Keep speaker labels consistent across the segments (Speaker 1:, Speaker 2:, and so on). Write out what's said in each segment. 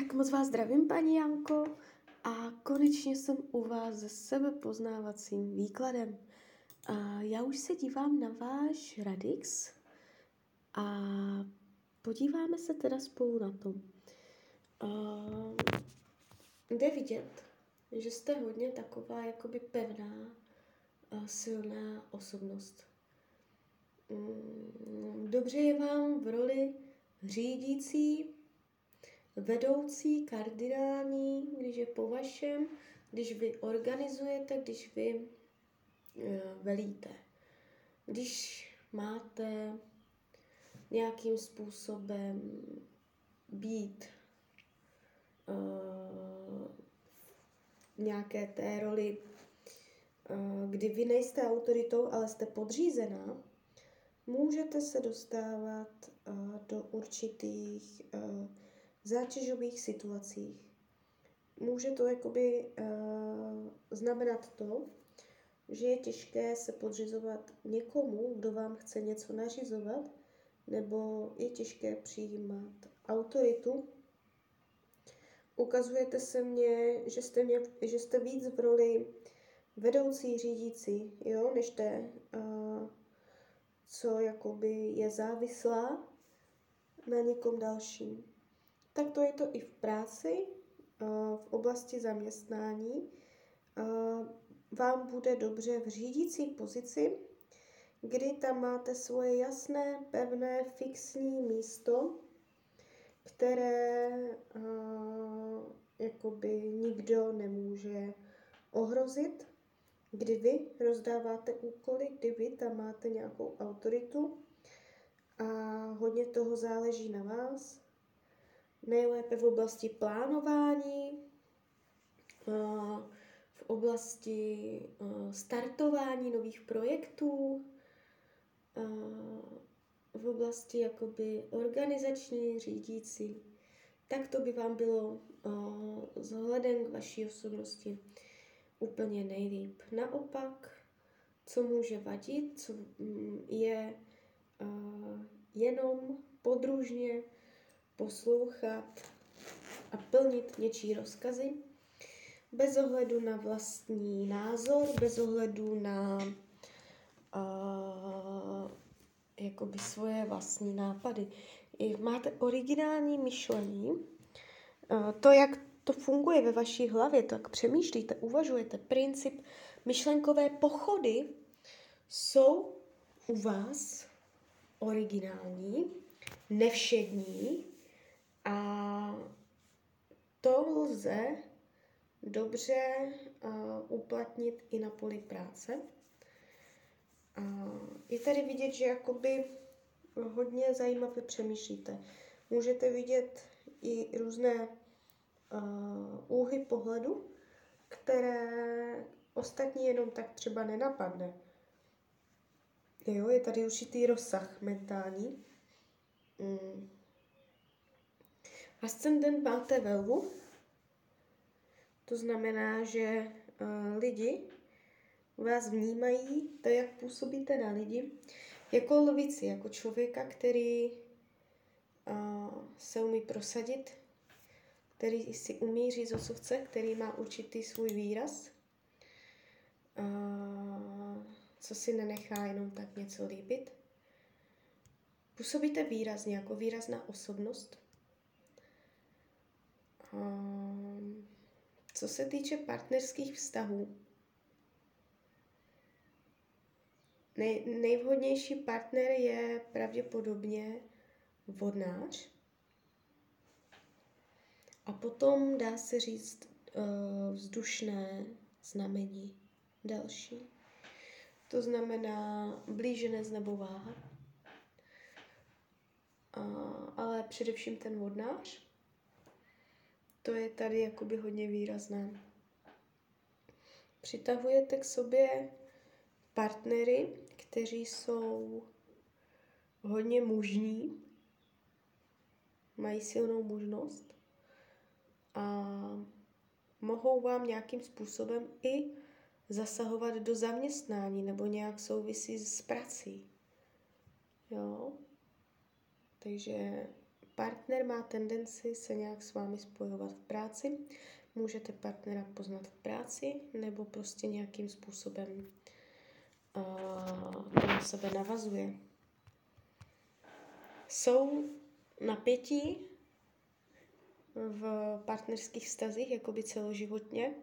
Speaker 1: Tak moc vás zdravím, paní Janko, a konečně jsem u vás se sebepoznávacím výkladem. A já už se dívám na váš Radix a podíváme se teda spolu na to. A jde vidět, že jste hodně taková jakoby pevná, silná osobnost. Mm, dobře je vám v roli řídící, vedoucí, kardinální, když je po vašem, když vy organizujete, když vy uh, velíte. Když máte nějakým způsobem být uh, nějaké té roli, uh, kdy vy nejste autoritou, ale jste podřízená, můžete se dostávat uh, do určitých uh, zátěžových situacích. Může to jakoby uh, znamenat to, že je těžké se podřizovat někomu, kdo vám chce něco nařizovat, nebo je těžké přijímat autoritu. Ukazujete se mně, že jste, mě, že jste víc v roli vedoucí, řídící, jo, než té, uh, co jakoby je závislá na někom dalším. Tak to je to i v práci, v oblasti zaměstnání. Vám bude dobře v řídící pozici, kdy tam máte svoje jasné, pevné, fixní místo, které jakoby nikdo nemůže ohrozit, kdy vy rozdáváte úkoly, kdy vy tam máte nějakou autoritu a hodně toho záleží na vás. Nejlépe v oblasti plánování, uh, v oblasti uh, startování nových projektů, v oblasti jakoby organizační, řídící, tak to by vám bylo vzhledem k vaší osobnosti úplně nejlíp. Naopak, co může vadit, co mm, je jenom podružně poslouchat a plnit něčí rozkazy, bez ohledu na vlastní názor, bez ohledu na uh, jakoby svoje vlastní nápady. I máte originální myšlení, uh, to, jak to funguje ve vaší hlavě, to, jak přemýšlíte, uvažujete, princip myšlenkové pochody jsou u vás originální, nevšední a to lze dobře uh, uplatnit i na poli práce. A je tady vidět, že jakoby hodně zajímavě přemýšlíte. Můžete vidět i různé uh, úhy pohledu, které ostatní jenom tak třeba nenapadne. Jo, je tady určitý rozsah mentální. Mm. Ascendent máte velvu, to znamená, že uh, lidi vás vnímají, to, jak působíte na lidi, jako lvici, jako člověka, který uh, se umí prosadit, který si umí říct osovce, který má určitý svůj výraz, uh, co si nenechá jenom tak něco líbit. Působíte výrazně, jako výrazná osobnost. Uh, co se týče partnerských vztahů, Nej, nejvhodnější partner je pravděpodobně vodnář. A potom dá se říct uh, vzdušné znamení další. To znamená blíženec nebo váha. Uh, ale především ten vodnář. To je tady jakoby hodně výrazné. Přitahujete k sobě partnery, kteří jsou hodně mužní, mají silnou mužnost a mohou vám nějakým způsobem i zasahovat do zaměstnání nebo nějak souvisí s prací. Jo? Takže partner má tendenci se nějak s vámi spojovat v práci. Můžete partnera poznat v práci nebo prostě nějakým způsobem uh, na sebe navazuje. Jsou napětí v partnerských stazích, jakoby celoživotně.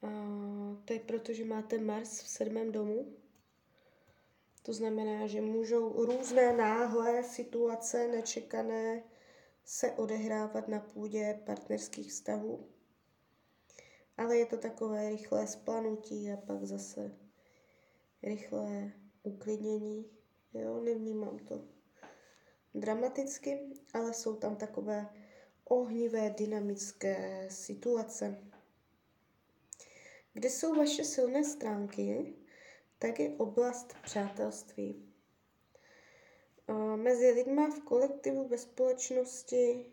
Speaker 1: Uh, to je proto, že máte Mars v sedmém domu, to znamená, že můžou různé náhlé situace, nečekané, se odehrávat na půdě partnerských vztahů. Ale je to takové rychlé splanutí a pak zase rychlé uklidnění. Jo, nevnímám to dramaticky, ale jsou tam takové ohnivé, dynamické situace. Kde jsou vaše silné stránky? Tak je oblast přátelství. Mezi lidma v kolektivu ve společnosti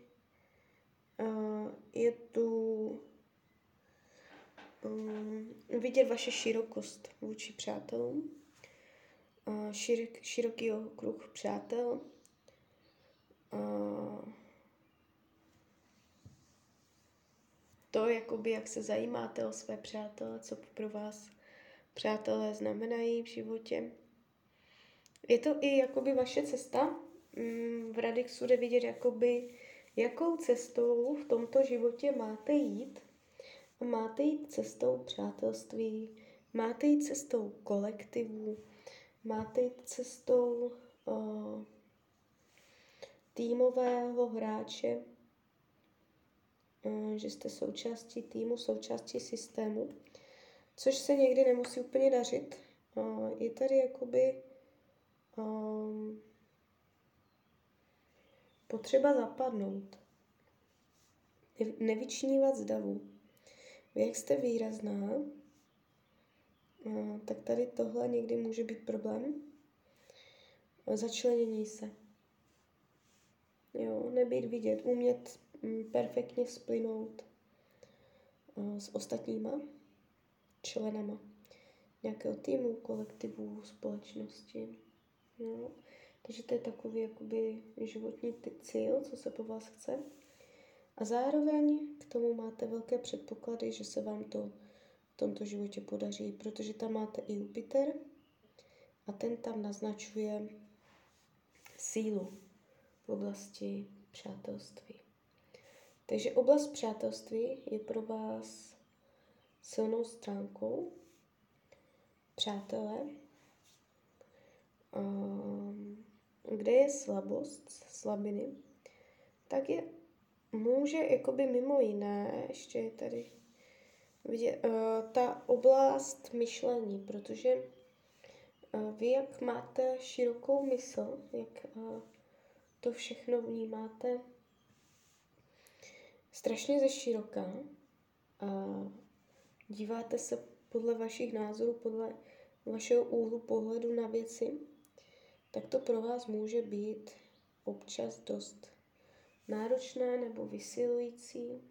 Speaker 1: je tu um, vidět vaše širokost vůči přátelům, širok, široký okruh přátel, to, jakoby, jak se zajímáte o své přátele, co pro vás přátelé znamenají v životě. Je to i jakoby vaše cesta. Mm, v Radixu jde vidět, jakoby, jakou cestou v tomto životě máte jít. Máte jít cestou přátelství, máte jít cestou kolektivu, máte jít cestou uh, týmového hráče, že jste součástí týmu, součástí systému což se někdy nemusí úplně dařit. Je tady jakoby um, potřeba zapadnout, nevyčnívat z davu. Jak jste výrazná, tak tady tohle někdy může být problém. Začlenění se. Jo, nebýt vidět, umět mm, perfektně splynout s ostatníma členama nějakého týmu, kolektivu, společnosti. No. Takže to je takový jakoby životní cíl, co se po vás chce. A zároveň k tomu máte velké předpoklady, že se vám to v tomto životě podaří, protože tam máte i Jupiter a ten tam naznačuje sílu v oblasti přátelství. Takže oblast přátelství je pro vás silnou stránkou, přátelé, ehm, kde je slabost, slabiny, tak je může jakoby mimo jiné, ještě je tady vidět, uh, ta oblast myšlení, protože uh, vy, jak máte širokou mysl, jak uh, to všechno vnímáte strašně ze široka, uh, díváte se podle vašich názorů, podle vašeho úhlu pohledu na věci, tak to pro vás může být občas dost náročné nebo vysilující,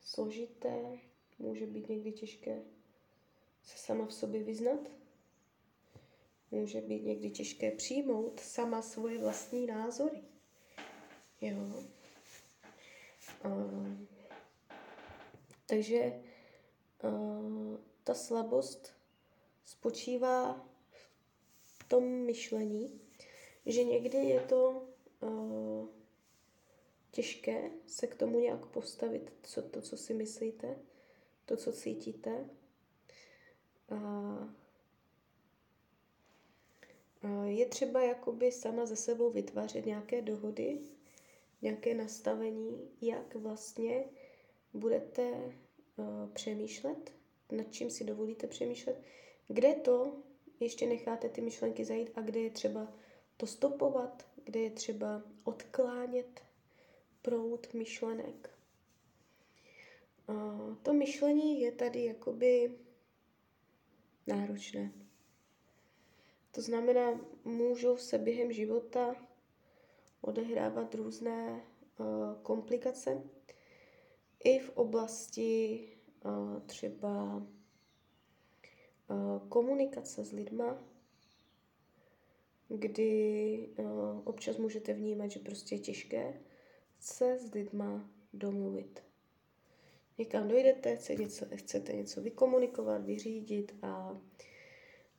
Speaker 1: složité, může být někdy těžké se sama v sobě vyznat, může být někdy těžké přijmout sama svoje vlastní názory. Jo. A, takže Eh, ta slabost spočívá v tom myšlení, že někdy je to uh, těžké se k tomu nějak postavit, co, to, co si myslíte, to, co cítíte. A, je třeba jakoby sama ze sebou vytvářet nějaké dohody, nějaké nastavení, jak vlastně budete Eh, přemýšlet, nad čím si dovolíte přemýšlet, kde to ještě necháte ty myšlenky zajít a kde je třeba to stopovat, kde je třeba odklánět proud myšlenek. To myšlení je tady jakoby náročné. To znamená, můžou se během života odehrávat různé uh, komplikace, i v oblasti uh, třeba uh, komunikace s lidma, kdy uh, občas můžete vnímat, že prostě je těžké se s lidma domluvit. Někam dojdete, chcete něco, chcete něco vykomunikovat, vyřídit a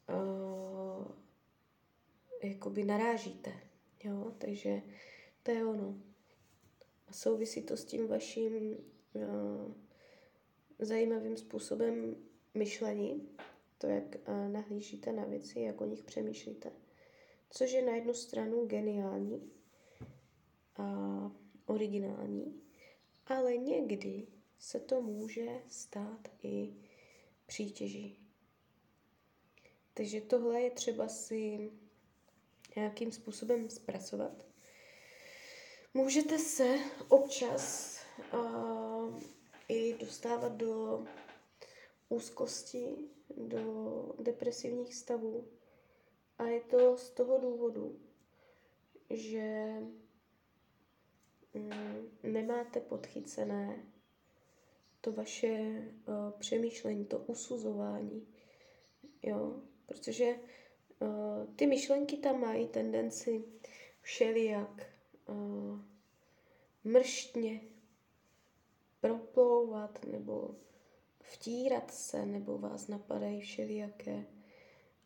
Speaker 1: uh, jakoby narážíte. Jo? Takže to je ono. A souvisí to s tím vaším zajímavým způsobem myšlení, to, jak uh, nahlížíte na věci, jak o nich přemýšlíte. Což je na jednu stranu geniální a originální, ale někdy se to může stát i přítěží. Takže tohle je třeba si nějakým způsobem zpracovat. Můžete se občas uh, i dostávat do úzkosti, do depresivních stavů. A je to z toho důvodu, že mm, nemáte podchycené to vaše uh, přemýšlení, to usuzování. Jo? Protože uh, ty myšlenky tam mají tendenci všelijak uh, mrštně proplouvat nebo vtírat se, nebo vás napadají všelijaké.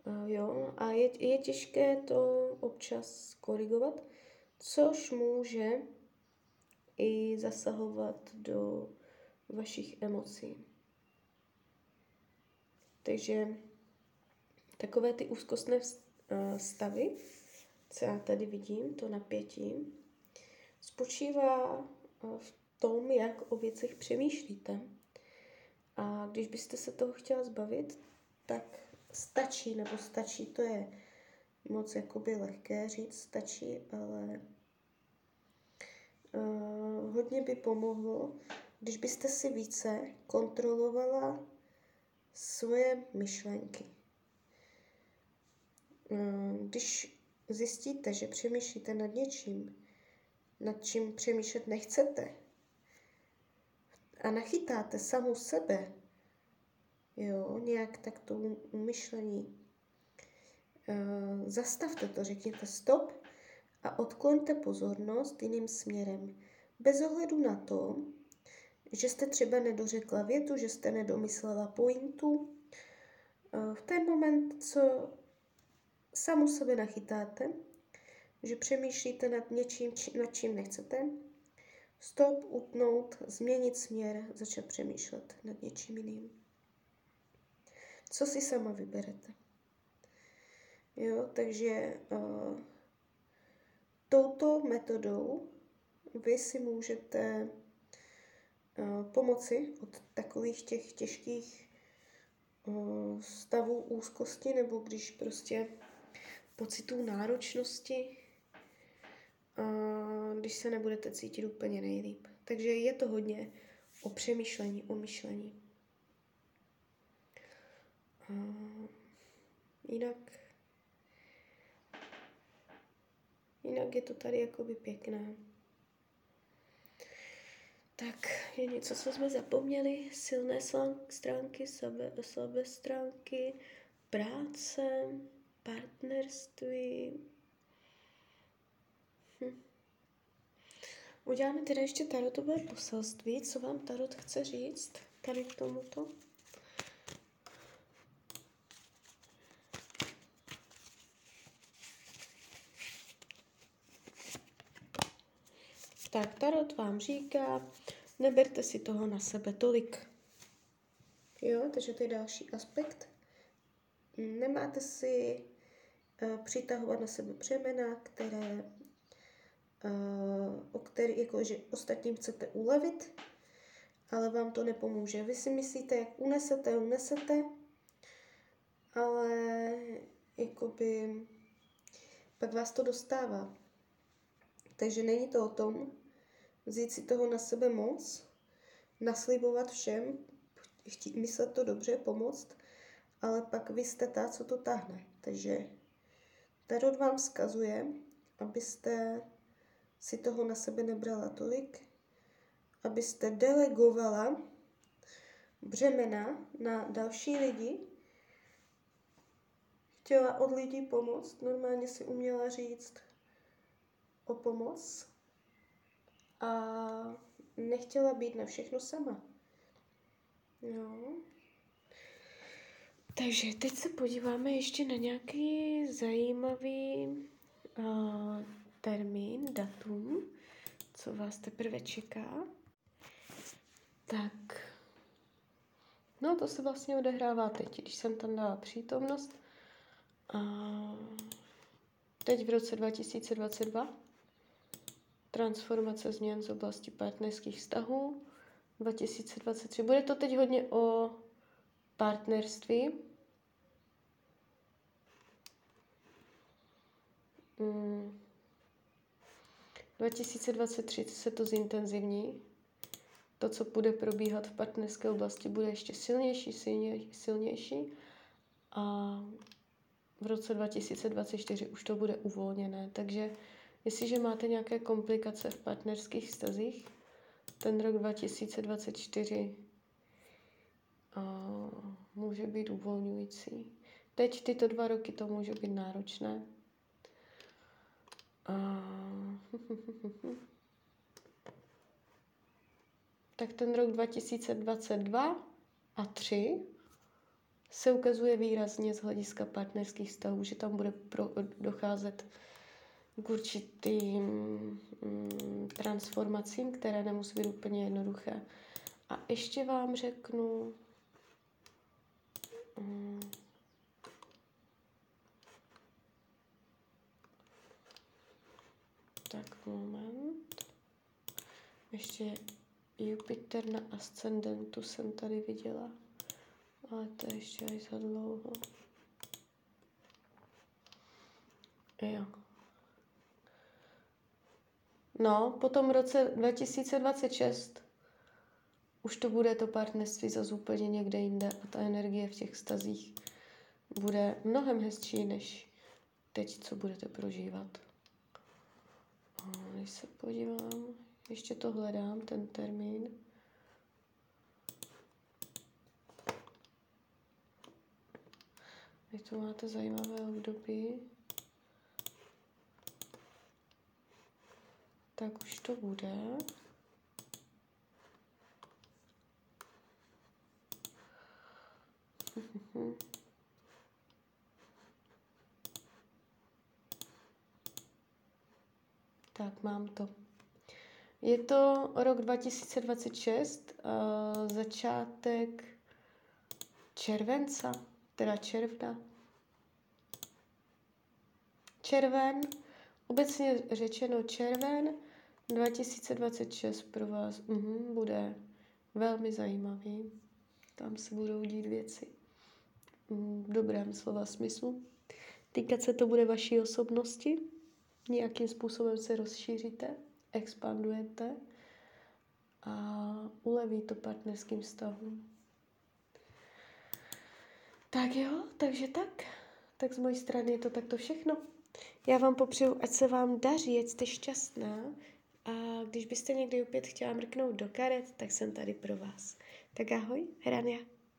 Speaker 1: Uh, jo? A je, je těžké to občas korigovat, což může i zasahovat do vašich emocí. Takže takové ty úzkostné eh, stavy, co já tady vidím, to napětí, spočívá eh, v tom, jak o věcech přemýšlíte. A když byste se toho chtěla zbavit, tak stačí, nebo stačí, to je moc jakoby lehké říct, stačí, ale uh, hodně by pomohlo, když byste si více kontrolovala svoje myšlenky. Mm, když zjistíte, že přemýšlíte nad něčím, nad čím přemýšlet nechcete, a nachytáte samu sebe, jo, nějak tak to myšlení, uh, zastavte to, řekněte stop a odkloňte pozornost jiným směrem. Bez ohledu na to, že jste třeba nedořekla větu, že jste nedomyslela pointu. V ten moment, co samu sebe nachytáte, že přemýšlíte nad něčím, či, nad čím nechcete, stop, utnout, změnit směr, začat přemýšlet nad něčím jiným. Co si sama vyberete? Jo, takže uh, touto metodou vy si můžete Eh, pomoci od takových těch těžkých eh, stavů úzkosti nebo když prostě pocitů náročnosti, když se nebudete cítit úplně nejlíp. Takže je to hodně o přemýšlení, o myšlení. Jinak, jinak je to tady jakoby pěkné. Tak je něco, co jsme zapomněli. Silné stránky, slabé, slabé stránky, práce, partnerství. Hm. Uděláme teda ještě tarotové poselství, co vám tarot chce říct tady k tomuto. Tak Tarot vám říká, neberte si toho na sebe tolik. Jo, takže to je další aspekt. Nemáte si uh, přitahovat na sebe břemena, které, o který, jako, že ostatním chcete ulevit, ale vám to nepomůže. Vy si myslíte, jak unesete, unesete, ale jakoby pak vás to dostává. Takže není to o tom, vzít si toho na sebe moc, naslibovat všem, chtít, myslet to dobře, pomoct, ale pak vy jste ta, co to tahne. Takže Tarot vám vzkazuje, abyste si toho na sebe nebrala tolik, abyste delegovala břemena na další lidi, chtěla od lidí pomoct, normálně si uměla říct o pomoc a nechtěla být na všechno sama. Jo. Takže teď se podíváme ještě na nějaký zajímavý uh, termín, datum, co vás teprve čeká. Tak, no to se vlastně odehrává teď, když jsem tam dala přítomnost. A teď v roce 2022 transformace změn z oblasti partnerských vztahů 2023. Bude to teď hodně o partnerství. Hmm. 2023 se to zintenzivní. To, co bude probíhat v partnerské oblasti, bude ještě silnější, silnější, silnější. A v roce 2024 už to bude uvolněné. Takže jestliže máte nějaké komplikace v partnerských stazích, ten rok 2024 a, může být uvolňující. Teď tyto dva roky to může být náročné. A... tak ten rok 2022 a 3 se ukazuje výrazně z hlediska partnerských vztahů, že tam bude pro, docházet k určitým mm, transformacím, které nemusí být úplně jednoduché. A ještě vám řeknu, mm, tak moment, ještě Jupiter na ascendentu jsem tady viděla, ale to je ještě až za dlouho. Jo. No, po tom roce 2026 už to bude to partnerství zase úplně někde jinde a ta energie v těch stazích bude mnohem hezčí, než teď, co budete prožívat. Když se podívám, ještě to hledám, ten termín. Vy tu máte zajímavé období. tak už to bude. tak, mám to. Je to rok 2026, uh, začátek červenca, teda června. Červen, obecně řečeno červen, 2026 pro vás uhum, bude velmi zajímavý. Tam se budou dít věci v dobrém slova smyslu. Týkat se to bude vaší osobnosti. Nějakým způsobem se rozšíříte, expandujete a uleví to partnerským vztahům. Tak jo, takže tak. Tak z mojí strany je to takto všechno. Já vám popřeju, ať se vám daří, ať jste šťastná, a když byste někdy opět chtěla mrknout do karet, tak jsem tady pro vás. Tak ahoj, Hrania.